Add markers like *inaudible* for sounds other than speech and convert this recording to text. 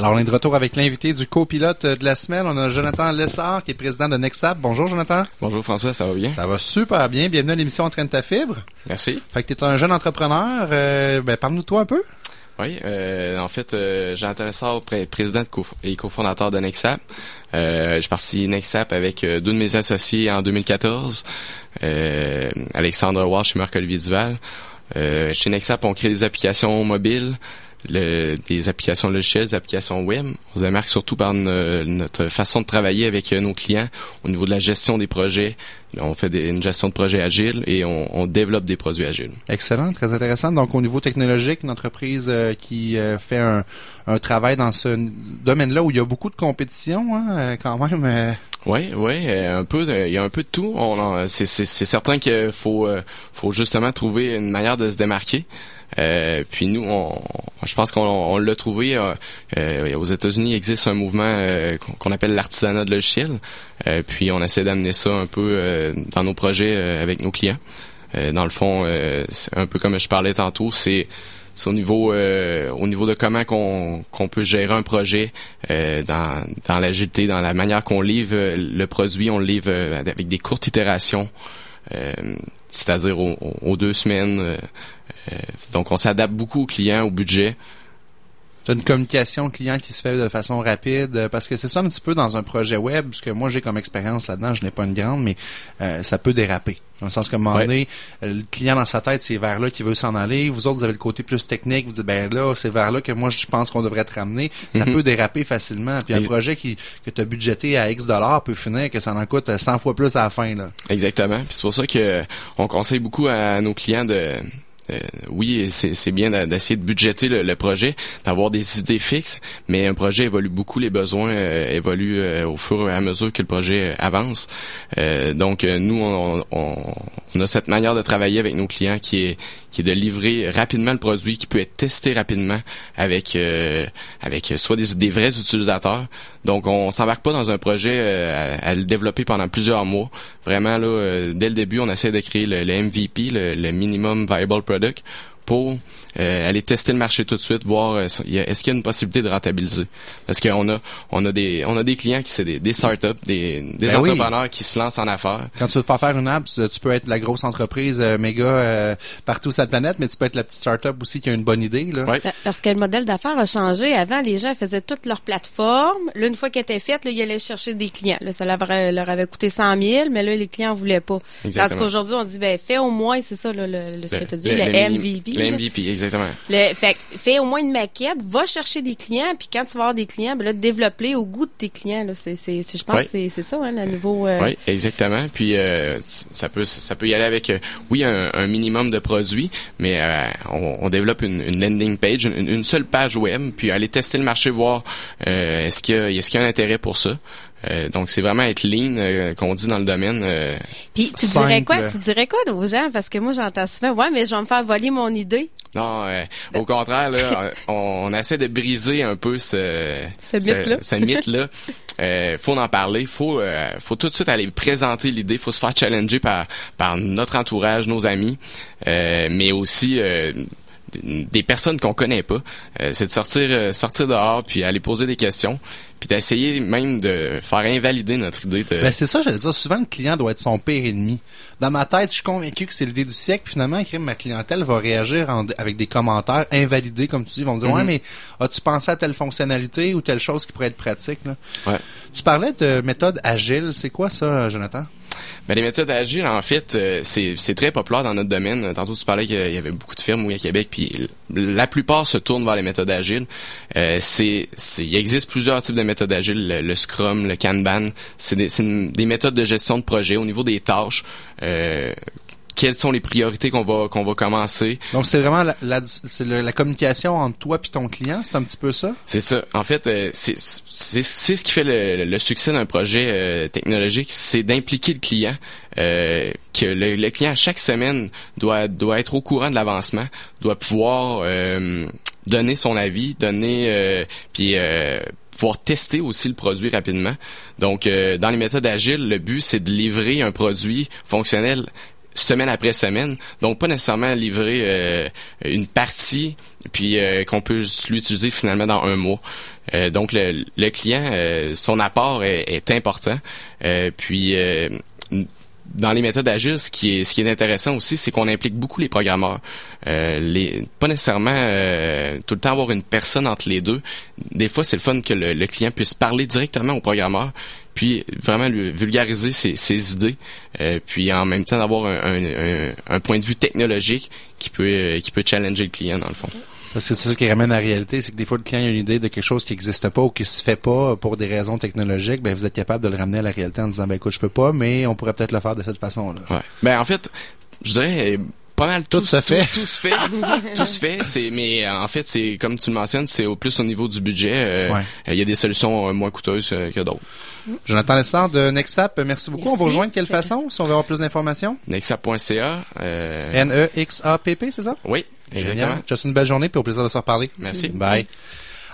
Alors, on est de retour avec l'invité du copilote de la semaine. On a Jonathan Lessard, qui est président de Nexap. Bonjour, Jonathan. Bonjour, François. Ça va bien? Ça va super bien. Bienvenue à l'émission Entraîne ta fibre. Merci. Fait que tu es un jeune entrepreneur. Euh, ben, parle-nous de toi un peu. Oui, euh, en fait, euh, Jonathan Lessard, président et cofondateur de Nexap. Euh, je suis parti Nexap avec euh, deux de mes associés en 2014. Euh, Alexandre Walsh et Marc-Olivier Duval. chez Nexap, on crée des applications mobiles le, des applications logicielles, des applications web. On se démarque surtout par notre façon de travailler avec euh, nos clients au niveau de la gestion des projets. On fait une gestion de projet agile et on, développe des produits agiles. Excellent, très intéressant. Donc, au niveau technologique, une entreprise euh, qui euh, fait un, travail dans ce domaine-là où il y a beaucoup de compétition, hein, quand même. Oui, oui, un peu, il y a un peu de tout. C'est certain qu'il faut, faut justement trouver une manière de se démarquer. Euh, puis nous, on, je pense qu'on l'a trouvé. Euh, euh, aux États-Unis, il existe un mouvement qu'on appelle l'artisanat de logiciel. puis on essaie d'amener ça un peu dans nos projets avec nos clients. dans le fond, un peu comme je parlais tantôt, c'est au niveau au niveau de comment qu'on peut gérer un projet dans dans l'agilité, dans la manière qu'on livre le produit, on le livre avec des courtes itérations, c'est-à-dire aux, deux semaines. Euh, donc, on s'adapte beaucoup aux clients, au budget. C'est une communication client qui se fait de façon rapide euh, parce que c'est ça un petit peu dans un projet web ce que moi j'ai comme expérience là-dedans je n'ai pas une grande mais euh, ça peut déraper dans le sens que un moment donné le client dans sa tête c'est vers là qu'il veut s'en aller. Vous autres vous avez le côté plus technique. Vous dites ben là c'est vers là que moi je pense qu'on devrait te ramener. Ça mhm. peut déraper facilement. Puis un projet qui que tu as budgété à X dollars peut finir que ça en coûte 100 fois plus à la fin là. Exactement. Puis c'est pour ça que on conseille beaucoup à nos clients de euh, oui, c'est bien d'essayer de budgéter le, projet, d'avoir des idées fixes, mais un projet évolue beaucoup, les besoins euh, évoluent euh, au fur et à mesure que le projet avance. donc nous, on, on, a cette manière de travailler avec nos clients qui est de livrer rapidement le produit, qui peut être testé rapidement avec euh, avec soit des, vrais utilisateurs. Donc on s'embarque pas dans un projet euh, à, le développer pendant plusieurs mois. Vraiment là, euh, dès le début, on essaie de créer le, MVP, le minimum viable product, pour euh, aller tester le marché tout de suite, voir euh, est-ce qu'il y a une possibilité de rentabiliser? Parce qu'on a on a des on a des clients qui c'est des, des startups, des, des ben entrepreneurs qui se lancent en affaires. Quand tu veux faire faire une app, tu peux être la grosse entreprise euh, méga partout sur la planète, mais tu peux être la petite startup aussi qui a une bonne idée. Là. Parce que le modèle d'affaires a changé. Avant, les gens faisaient toute leur plateforme. Là, une fois qu'elle était faite, là, ils allaient chercher des clients. Là, ça leur, avait coûté 100 000, mais là, les clients voulaient pas. Parce qu'aujourd'hui, on dit, ben, fais au moins, c'est ça, le, le, ce que tu as dit, le, le MVP. Le MVP, exactement. Le, fait, fais au moins une maquette, va chercher des clients, puis quand tu vas avoir des clients, ben là, développe-les au goût de tes clients. Là. C'est, c'est, je pense que c'est, ça, hein, le nouveau... Euh... Oui, exactement. Puis euh, ça peut ça peut y aller avec, euh, oui, un, un, minimum de produits, mais euh, on, on, développe une, une landing page, une, une, seule page web, puis aller tester le marché, voir est-ce qu'il y a, est-ce qu'il y a un intérêt pour ça. Euh, donc c'est vraiment être lean euh, qu'on dit dans le domaine. Euh, Puis tu dirais quoi? Tu dirais quoi aux gens? Parce que moi j'entends souvent ouais mais je vais me faire voler mon idée. Non, au contraire là, *laughs* on, essaie de briser un peu ce ce mythe là. Ce, mythe là. *laughs* faut en parler, faut faut tout de suite aller présenter l'idée, faut se faire challenger par par notre entourage, nos amis, mais aussi des personnes qu'on connaît pas. c'est de sortir sortir dehors puis aller poser des questions puis d'essayer même de faire invalider notre idée de... Ben c'est ça, j'allais dire, souvent le client doit être son pire ennemi. Dans ma tête, je suis convaincu que c'est l'idée du siècle, puis finalement, ma clientèle va réagir avec des commentaires invalidés, comme tu dis, ils vont me dire, ouais, mhm. mais as-tu pensé à telle fonctionnalité ou telle chose qui pourrait être pratique, là? Ouais. Tu parlais de méthode agile, c'est quoi ça, Jonathan? Ben, les méthodes agiles, en fait, euh, c'est très populaire dans notre domaine. Tantôt, tu parlais qu'il y avait beaucoup de firmes, oui, à Québec, puis la plupart se tournent vers les méthodes agiles. Euh, il existe plusieurs types de méthodes agiles, le, Scrum, le Kanban. C'est des, des, méthodes de gestion de projet au niveau des tâches. Euh, quelles sont les priorités qu'on va qu'on va commencer. Donc c'est vraiment la, la, la, communication entre toi et ton client, c'est un petit peu ça? C'est ça. En fait, euh, c'est c'est ce qui fait le, le succès d'un projet euh, technologique, c'est d'impliquer le client. Euh, que le, le, client chaque semaine doit doit être au courant de l'avancement, doit pouvoir euh, donner son avis, donner puis pouvoir tester aussi le produit rapidement. Donc, dans les méthodes agiles, le but, c'est de livrer un produit fonctionnel semaine après semaine. Donc, pas nécessairement livrer euh, une partie, puis euh, qu'on peut l'utiliser finalement dans un mois. Euh, donc, le, le client, son apport est, est important. puis, dans les méthodes agiles, ce qui est, ce qui est intéressant aussi, c'est qu'on implique beaucoup les programmeurs. les, pas nécessairement tout le temps avoir une personne entre les deux. Des fois, c'est le fun que le, le, client puisse parler directement au programmeur, puis vraiment lui vulgariser ses, ses idées, euh, puis en même temps d'avoir un, un, un, point de vue technologique qui peut euh, qui peut challenger le client dans le fond. Parce que c'est ça qui ramène à la réalité, c'est que des fois le client a une idée de quelque chose qui n'existe pas ou qui se fait pas pour des raisons technologiques, ben vous êtes capable de le ramener à la réalité en disant ben écoute je peux pas, mais on pourrait peut-être le faire de cette façon-là. Ouais. Ben en fait, je dirais pas mal tout, se fait. Tout, se fait. *laughs* tout se fait. C'est, mais en fait, c'est comme tu le mentionnes, c'est au plus au niveau du budget. Euh, il y a des solutions euh, moins coûteuses euh, que d'autres. Jonathan Lessard de Nexap, merci beaucoup. On va rejoindre de quelle façon, si on veut avoir plus d'informations? Nexap.ca. N-E-X-A-P-P, c'est ça? Oui, exactement. Juste une belle journée, puis au plaisir de se reparler. Merci. Bye.